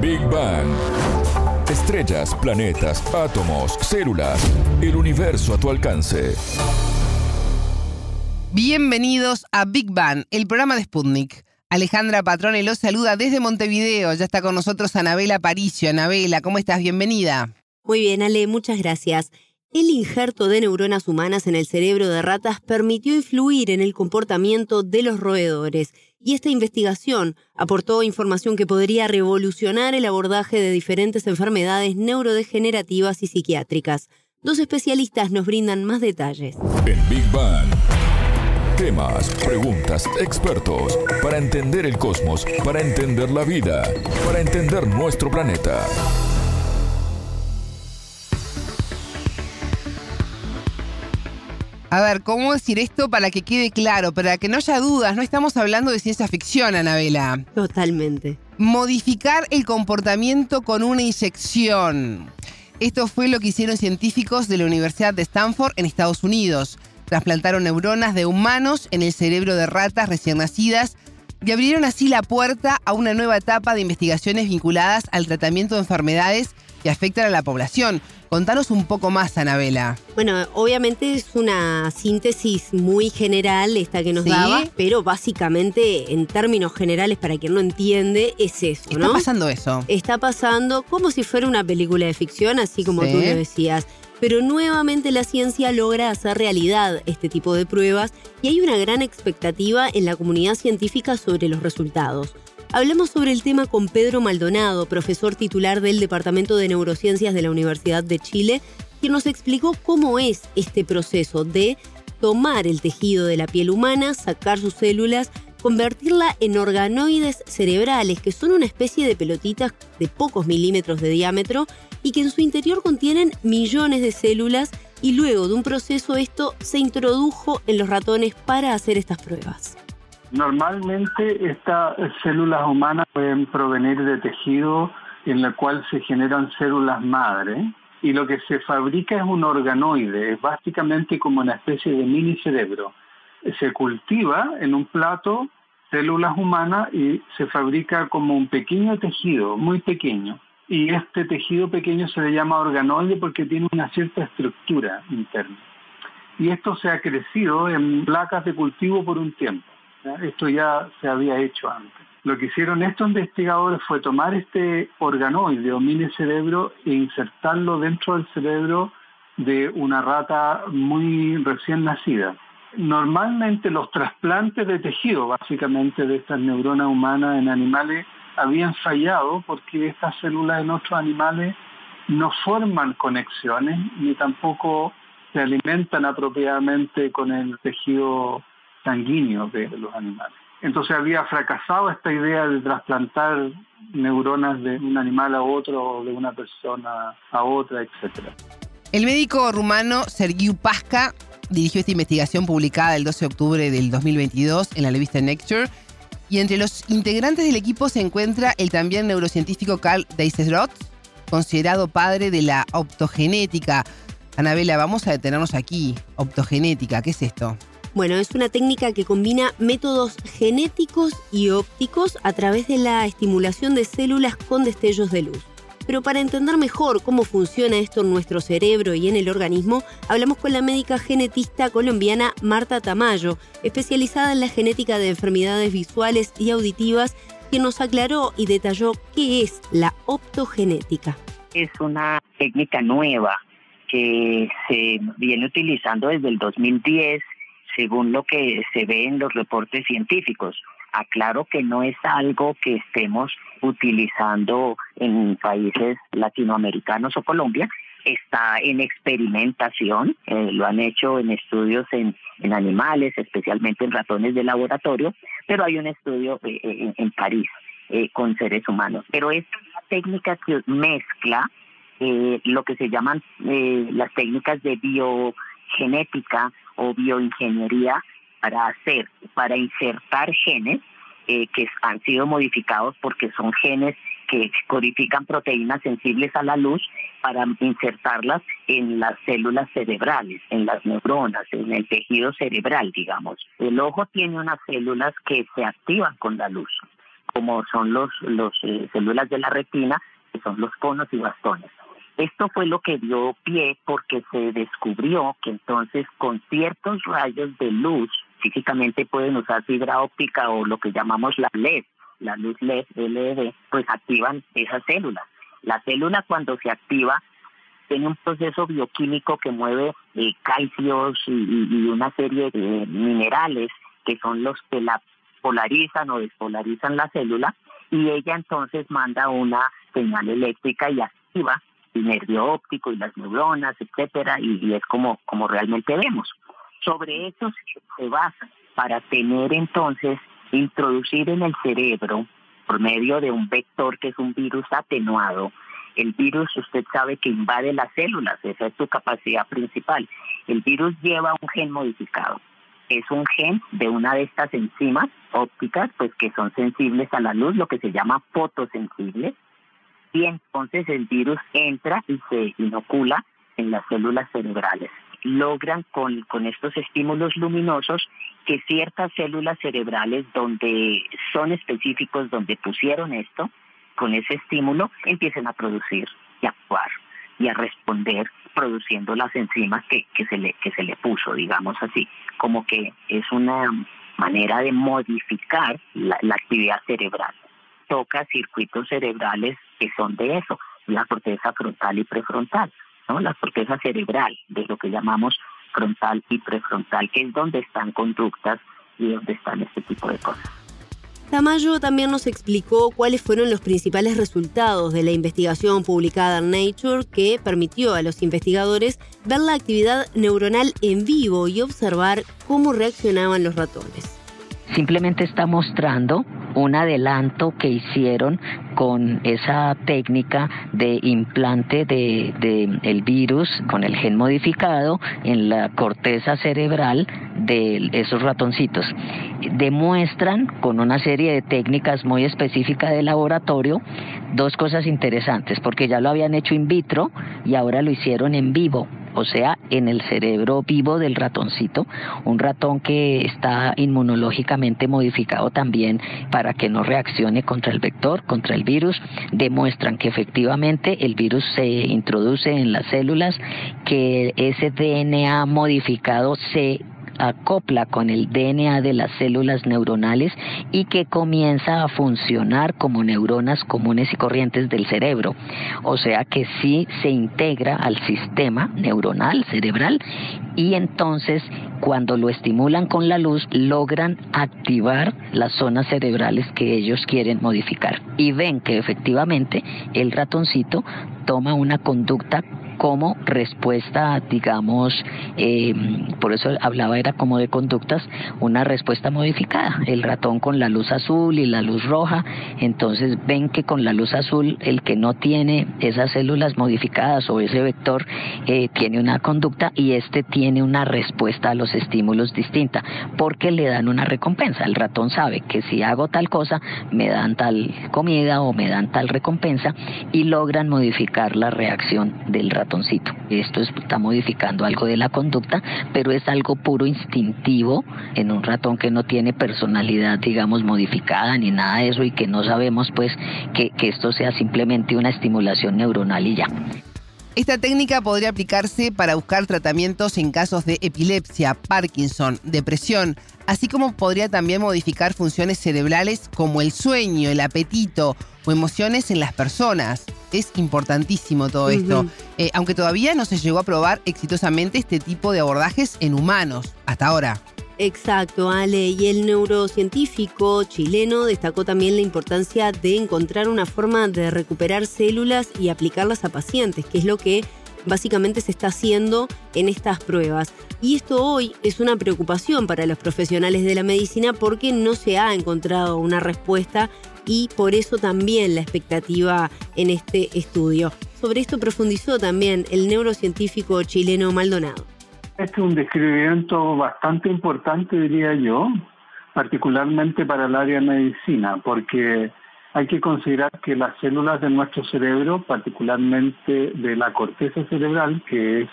Big Bang. Estrellas, planetas, átomos, células, el universo a tu alcance. Bienvenidos a Big Bang, el programa de Sputnik. Alejandra Patrone los saluda desde Montevideo. Ya está con nosotros Anabela Paricio. Anabela, ¿cómo estás? Bienvenida. Muy bien, Ale, muchas gracias. El injerto de neuronas humanas en el cerebro de ratas permitió influir en el comportamiento de los roedores y esta investigación aportó información que podría revolucionar el abordaje de diferentes enfermedades neurodegenerativas y psiquiátricas. Dos especialistas nos brindan más detalles. En Big Bang. Temas, preguntas, expertos, para entender el cosmos, para entender la vida, para entender nuestro planeta. A ver, ¿cómo decir esto para que quede claro? Para que no haya dudas, no estamos hablando de ciencia ficción, Anabela. Totalmente. Modificar el comportamiento con una inyección. Esto fue lo que hicieron científicos de la Universidad de Stanford en Estados Unidos. Trasplantaron neuronas de humanos en el cerebro de ratas recién nacidas y abrieron así la puerta a una nueva etapa de investigaciones vinculadas al tratamiento de enfermedades que afectan a la población. Contanos un poco más, Anabela. Bueno, obviamente es una síntesis muy general esta que nos daba, pero básicamente en términos generales, para quien no entiende, es eso, ¿no? Está pasando eso. Está pasando como si fuera una película de ficción, así como tú lo decías. Pero nuevamente la ciencia logra hacer realidad este tipo de pruebas y hay una gran expectativa en la comunidad científica sobre los resultados. Hablamos sobre el tema con Pedro Maldonado, profesor titular del Departamento de Neurociencias de la Universidad de Chile, quien nos explicó cómo es este proceso de tomar el tejido de la piel humana, sacar sus células, convertirla en organoides cerebrales, que son una especie de pelotitas de pocos milímetros de diámetro y que en su interior contienen millones de células y luego de un proceso esto se introdujo en los ratones para hacer estas pruebas. Normalmente estas células humanas pueden provenir de tejido en el cual se generan células madre y lo que se fabrica es un organoide, es básicamente como una especie de mini cerebro. Se cultiva en un plato células humanas y se fabrica como un pequeño tejido, muy pequeño. Y este tejido pequeño se le llama organoide porque tiene una cierta estructura interna. Y esto se ha crecido en placas de cultivo por un tiempo. Esto ya se había hecho antes. Lo que hicieron estos investigadores fue tomar este organoide o mini cerebro e insertarlo dentro del cerebro de una rata muy recién nacida. Normalmente los trasplantes de tejido, básicamente de estas neuronas humanas en animales, habían fallado porque estas células en otros animales no forman conexiones ni tampoco se alimentan apropiadamente con el tejido sanguíneo de los animales. Entonces había fracasado esta idea de trasplantar neuronas de un animal a otro o de una persona a otra, etc. El médico rumano Sergiu Pasca dirigió esta investigación publicada el 12 de octubre del 2022 en la revista Nature. Y entre los integrantes del equipo se encuentra el también neurocientífico Carl Deisseroth, considerado padre de la optogenética. Anabela, vamos a detenernos aquí. Optogenética, ¿qué es esto? Bueno, es una técnica que combina métodos genéticos y ópticos a través de la estimulación de células con destellos de luz. Pero para entender mejor cómo funciona esto en nuestro cerebro y en el organismo, hablamos con la médica genetista colombiana Marta Tamayo, especializada en la genética de enfermedades visuales y auditivas, quien nos aclaró y detalló qué es la optogenética. Es una técnica nueva que se viene utilizando desde el 2010 según lo que se ve en los reportes científicos. Aclaro que no es algo que estemos utilizando en países latinoamericanos o Colombia, está en experimentación, eh, lo han hecho en estudios en, animales, especialmente en ratones de laboratorio, pero hay un estudio eh, eh, en, París con seres humanos. Pero es una técnica que mezcla lo que se llaman las técnicas de biogenética o bioingeniería para hacer, para insertar genes eh, que han sido modificados porque son genes que codifican proteínas sensibles a la luz para insertarlas en las células cerebrales, en las neuronas, en el tejido cerebral, digamos. El ojo tiene unas células que se activan con la luz. como son los, los eh, células de la retina, que son los conos y bastones. Esto fue lo que dio pie porque se descubrió que entonces con ciertos rayos de luz, físicamente pueden usar fibra óptica o lo que llamamos la LED, la luz LED, LED, pues activan esas células. La célula cuando se activa tiene un proceso bioquímico que mueve eh, calcios y, una serie de minerales que son los que la polarizan o despolarizan la célula y ella entonces manda una señal eléctrica y activa el nervio óptico y las neuronas, etcétera, y, es como, como realmente vemos. Sobre eso se basa para tener entonces, introducir en el cerebro, por medio de un vector que es un virus atenuado, el virus, usted sabe que invade las células, esa es su capacidad principal. El virus lleva un gen modificado. Es un gen de una de estas enzimas ópticas, pues que son sensibles a la luz, lo que se llama fotosensibles. Y entonces el virus entra y se inocula en las células cerebrales. Logran con, con estos estímulos luminosos que ciertas células cerebrales donde son específicos, donde pusieron esto, con ese estímulo empiecen a producir y actuar y a responder produciendo las enzimas que, que, se le, que se le puso, digamos así, como que es una manera de modificar la, actividad cerebral. Toca circuitos cerebrales que son de eso, la corteza frontal y prefrontal, ¿no? La corteza cerebral, de lo que llamamos frontal y prefrontal, que es donde están conductas y donde están este tipo de cosas. Tamayo también nos explicó cuáles fueron los principales resultados de la investigación publicada en Nature que permitió a los investigadores ver la actividad neuronal en vivo y observar cómo reaccionaban los ratones. Simplemente está mostrando un adelanto que hicieron con esa técnica de implante de, el virus con el gen modificado en la corteza cerebral de esos ratoncitos. Demuestran con una serie de técnicas muy específicas de laboratorio dos cosas interesantes, porque ya lo habían hecho in vitro y ahora lo hicieron en vivo o sea, en el cerebro vivo del ratoncito, un ratón que está inmunológicamente modificado también para que no reaccione contra el vector, contra el virus, demuestran que efectivamente el virus se introduce en las células, que ese DNA modificado se acopla con el DNA de las células neuronales y que comienza a funcionar como neuronas comunes y corrientes del cerebro. O sea que sí se integra al sistema neuronal cerebral y entonces cuando lo estimulan con la luz logran activar las zonas cerebrales que ellos quieren modificar y ven que efectivamente el ratoncito toma una conducta como respuesta, digamos, eh, por eso hablaba era como de conductas, una respuesta modificada. El ratón con la luz azul y la luz roja, entonces ven que con la luz azul el que no tiene esas células modificadas o ese vector eh, tiene una conducta y este tiene una respuesta a los estímulos distinta, porque le dan una recompensa. El ratón sabe que si hago tal cosa me dan tal comida o me dan tal recompensa y logran modificar la reacción del ratón esto está modificando algo de la conducta, pero es algo puro instintivo en un ratón que no tiene personalidad, digamos, modificada ni nada de eso y que no sabemos pues que, esto sea simplemente una estimulación neuronal y ya. Esta técnica podría aplicarse para buscar tratamientos en casos de epilepsia, Parkinson, depresión, así como podría también modificar funciones cerebrales como el sueño, el apetito o emociones en las personas. Es importantísimo todo esto, eh, aunque todavía no se llegó a probar exitosamente este tipo de abordajes en humanos hasta ahora. Exacto, Ale. Y el neurocientífico chileno destacó también la importancia de encontrar una forma de recuperar células y aplicarlas a pacientes, que es lo que básicamente se está haciendo en estas pruebas. Y esto hoy es una preocupación para los profesionales de la medicina porque no se ha encontrado una respuesta y por eso también la expectativa en este estudio. Sobre esto profundizó también el neurocientífico chileno Maldonado. Este es un descubrimiento bastante importante, diría yo, particularmente para el área de medicina, porque hay que considerar que las células de nuestro cerebro, particularmente de la corteza cerebral, que es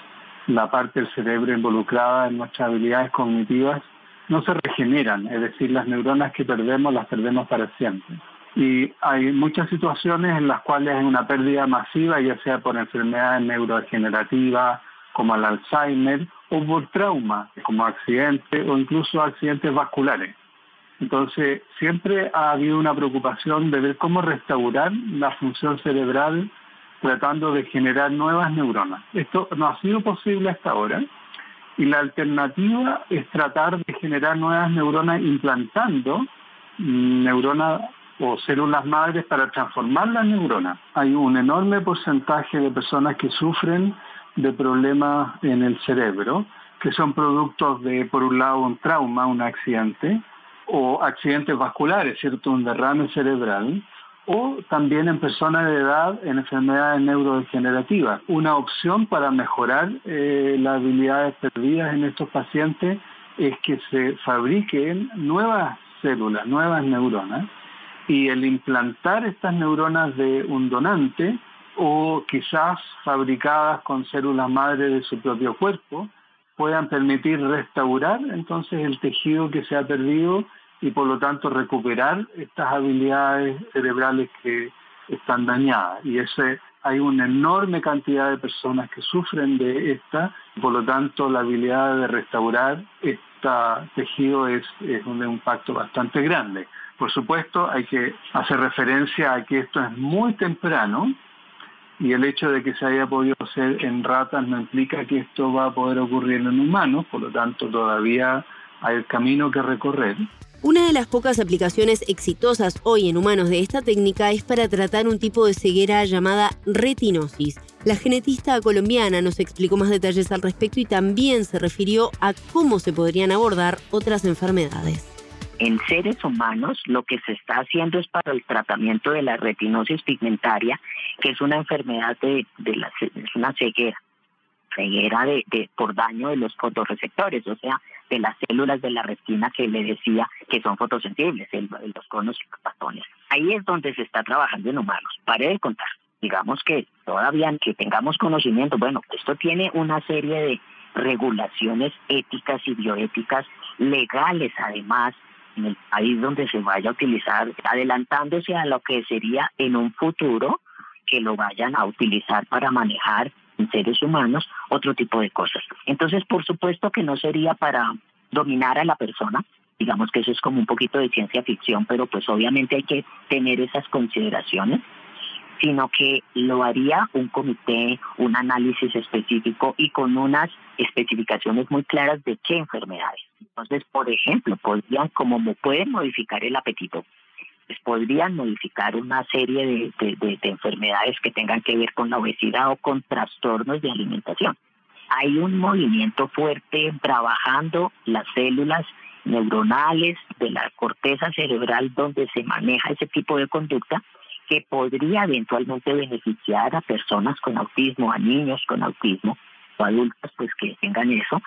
la parte del cerebro involucrada en nuestras habilidades cognitivas, no se regeneran, es decir, las neuronas que perdemos las perdemos para siempre. Y hay muchas situaciones en las cuales hay una pérdida masiva, ya sea por enfermedades neurodegenerativas como el Alzheimer o por trauma como accidentes o incluso accidentes vasculares. Entonces, siempre ha habido una preocupación de ver cómo restaurar la función cerebral tratando de generar nuevas neuronas. Esto no ha sido posible hasta ahora y la alternativa es tratar de generar nuevas neuronas implantando neuronas o células madres para transformar las neuronas. Hay un enorme porcentaje de personas que sufren de problemas en el cerebro, que son productos de, por un lado, un trauma, un accidente, o accidentes vasculares, ¿cierto? Un derrame cerebral, o también en personas de edad en enfermedades neurodegenerativas. Una opción para mejorar eh, las habilidades perdidas en estos pacientes es que se fabriquen nuevas células, nuevas neuronas, y el implantar estas neuronas de un donante o quizás fabricadas con células madre de su propio cuerpo, puedan permitir restaurar entonces el tejido que se ha perdido y por lo tanto recuperar estas habilidades cerebrales que están dañadas. Y ese, hay una enorme cantidad de personas que sufren de esta, por lo tanto la habilidad de restaurar este tejido es, es un impacto bastante grande. Por supuesto, hay que hacer referencia a que esto es muy temprano y el hecho de que se haya podido hacer en ratas no implica que esto va a poder ocurrir en humanos, por lo tanto todavía hay el camino que recorrer. Una de las pocas aplicaciones exitosas hoy en humanos de esta técnica es para tratar un tipo de ceguera llamada retinosis. La genetista colombiana nos explicó más detalles al respecto y también se refirió a cómo se podrían abordar otras enfermedades. En seres humanos lo que se está haciendo es para el tratamiento de la retinosis pigmentaria, que es una enfermedad de, la, es una ceguera ceguera de, por daño de los fotorreceptores, o sea, de las células de la retina que le decía que son fotosensibles, los conos y los bastones. Ahí es donde se está trabajando en humanos. Pare de contar. Digamos que todavía que tengamos conocimiento, bueno, esto tiene una serie de regulaciones éticas y bioéticas legales además en el país donde se vaya a utilizar, adelantándose a lo que sería en un futuro que lo vayan a utilizar para manejar en seres humanos, otro tipo de cosas. Entonces, por supuesto que no sería para dominar a la persona, digamos que eso es como un poquito de ciencia ficción, pero pues obviamente hay que tener esas consideraciones, sino que lo haría un comité, un análisis específico y con unas especificaciones muy claras de qué enfermedades. Entonces, por ejemplo, podrían, como pueden modificar el apetito, pues podrían modificar una serie de, enfermedades que tengan que ver con la obesidad o con trastornos de alimentación. Hay un movimiento fuerte trabajando las células neuronales de la corteza cerebral donde se maneja ese tipo de conducta que podría eventualmente beneficiar a personas con autismo, a niños con autismo o adultos pues que tengan eso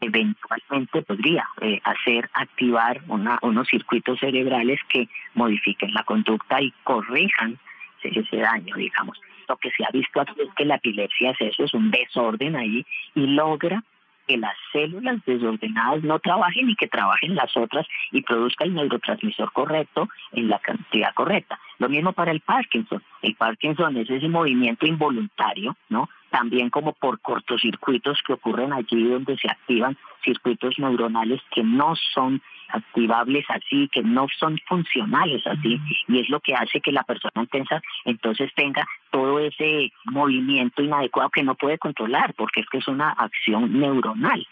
eventualmente podría eh, hacer activar unos circuitos cerebrales que modifiquen la conducta y corrijan ese daño, digamos. Lo que se ha visto aquí es que la epilepsia es eso, es un desorden ahí y logra que las células desordenadas no trabajen y que trabajen las otras y produzca el neurotransmisor correcto en la cantidad correcta. Lo mismo para el Parkinson. El Parkinson es ese movimiento involuntario, ¿no? también como por cortocircuitos que ocurren allí donde se activan circuitos neuronales que no son activables así, que no son funcionales así, y es lo que hace que la persona intensa entonces tenga todo ese movimiento inadecuado que no puede controlar, porque es que es una acción neuronal.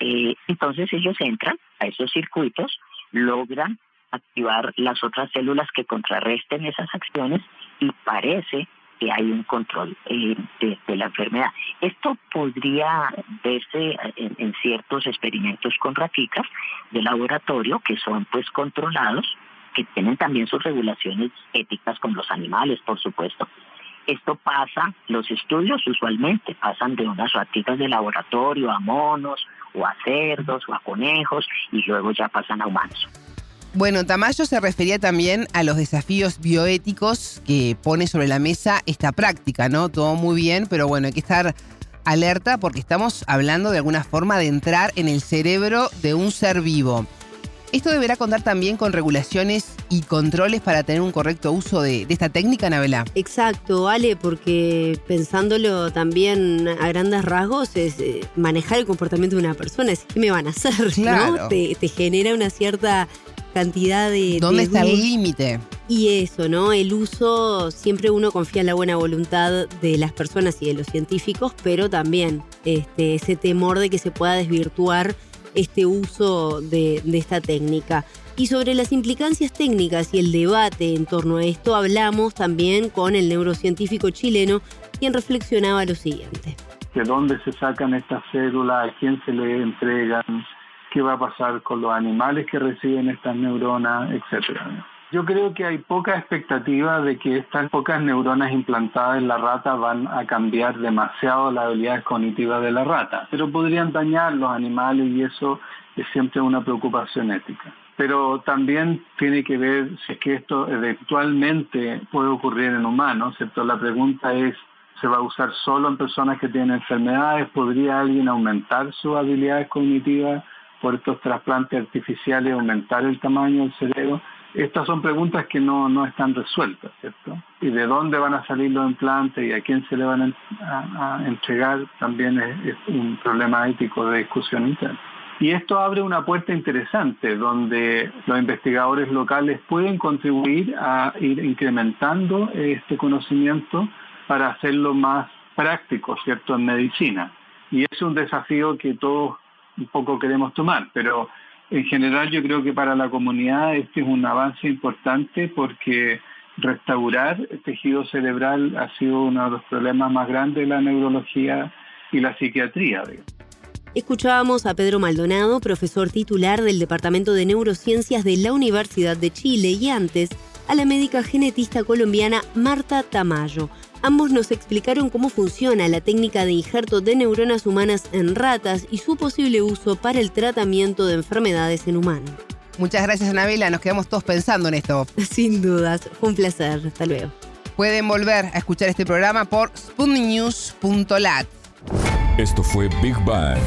Eh, entonces ellos entran a esos circuitos, logran activar las otras células que contrarresten esas acciones y parece que hay un control eh, de, la enfermedad. Esto podría verse en, ciertos experimentos con raticas de laboratorio que son pues controlados, que tienen también sus regulaciones éticas con los animales, por supuesto. Esto pasa, los estudios usualmente pasan de unas ratitas de laboratorio a monos o a cerdos o a conejos y luego ya pasan a humanos. Bueno, Tamayo se refería también a los desafíos bioéticos que pone sobre la mesa esta práctica, ¿no? Todo muy bien, pero bueno, hay que estar alerta porque estamos hablando de alguna forma de entrar en el cerebro de un ser vivo. Esto deberá contar también con regulaciones y controles para tener un correcto uso de, esta técnica, Nabela. Exacto, Ale, porque pensándolo también a grandes rasgos es eh, manejar el comportamiento de una persona, es qué me van a hacer, ¿no? Te, genera una cierta cantidad de... ¿Dónde está el límite? Y eso, ¿no? El uso, siempre uno confía en la buena voluntad de las personas y de los científicos, pero también este, ese temor de que se pueda desvirtuar este uso de, esta técnica. Y sobre las implicancias técnicas y el debate en torno a esto hablamos también con el neurocientífico chileno, quien reflexionaba lo siguiente. ¿De dónde se sacan estas células? ¿A quién se le entregan? ¿Qué va a pasar con los animales que reciben estas neuronas? Etcétera. Yo creo que hay poca expectativa de que estas pocas neuronas implantadas en la rata van a cambiar demasiado las habilidades cognitivas de la rata, pero podrían dañar los animales y eso es siempre una preocupación ética. Pero también tiene que ver si es que esto eventualmente puede ocurrir en humanos, ¿cierto? La pregunta es, ¿se va a usar solo en personas que tienen enfermedades? ¿Podría alguien aumentar sus habilidades cognitivas por estos trasplantes artificiales, aumentar el tamaño del cerebro? Estas son preguntas que no, no están resueltas, ¿cierto? Y de dónde van a salir los implantes y a quién se le van a, entregar también es, un problema ético de discusión interna. Y esto abre una puerta interesante donde los investigadores locales pueden contribuir a ir incrementando este conocimiento para hacerlo más práctico, ¿cierto?, en medicina. Y es un desafío que todos un poco queremos tomar, pero en general yo creo que para la comunidad este es un avance importante porque restaurar el tejido cerebral ha sido uno de los problemas más grandes de la neurología y la psiquiatría. Escuchábamos a Pedro Maldonado, profesor titular del Departamento de Neurociencias de la Universidad de Chile y antes a la médica genetista colombiana Marta Tamayo. Ambos nos explicaron cómo funciona la técnica de injerto de neuronas humanas en ratas y su posible uso para el tratamiento de enfermedades en humanos. Muchas gracias, Anabela. Nos quedamos todos pensando en esto. Sin dudas. Fue un placer. Hasta luego. Pueden volver a escuchar este programa por sputniknews.lat. Esto fue Big Bang.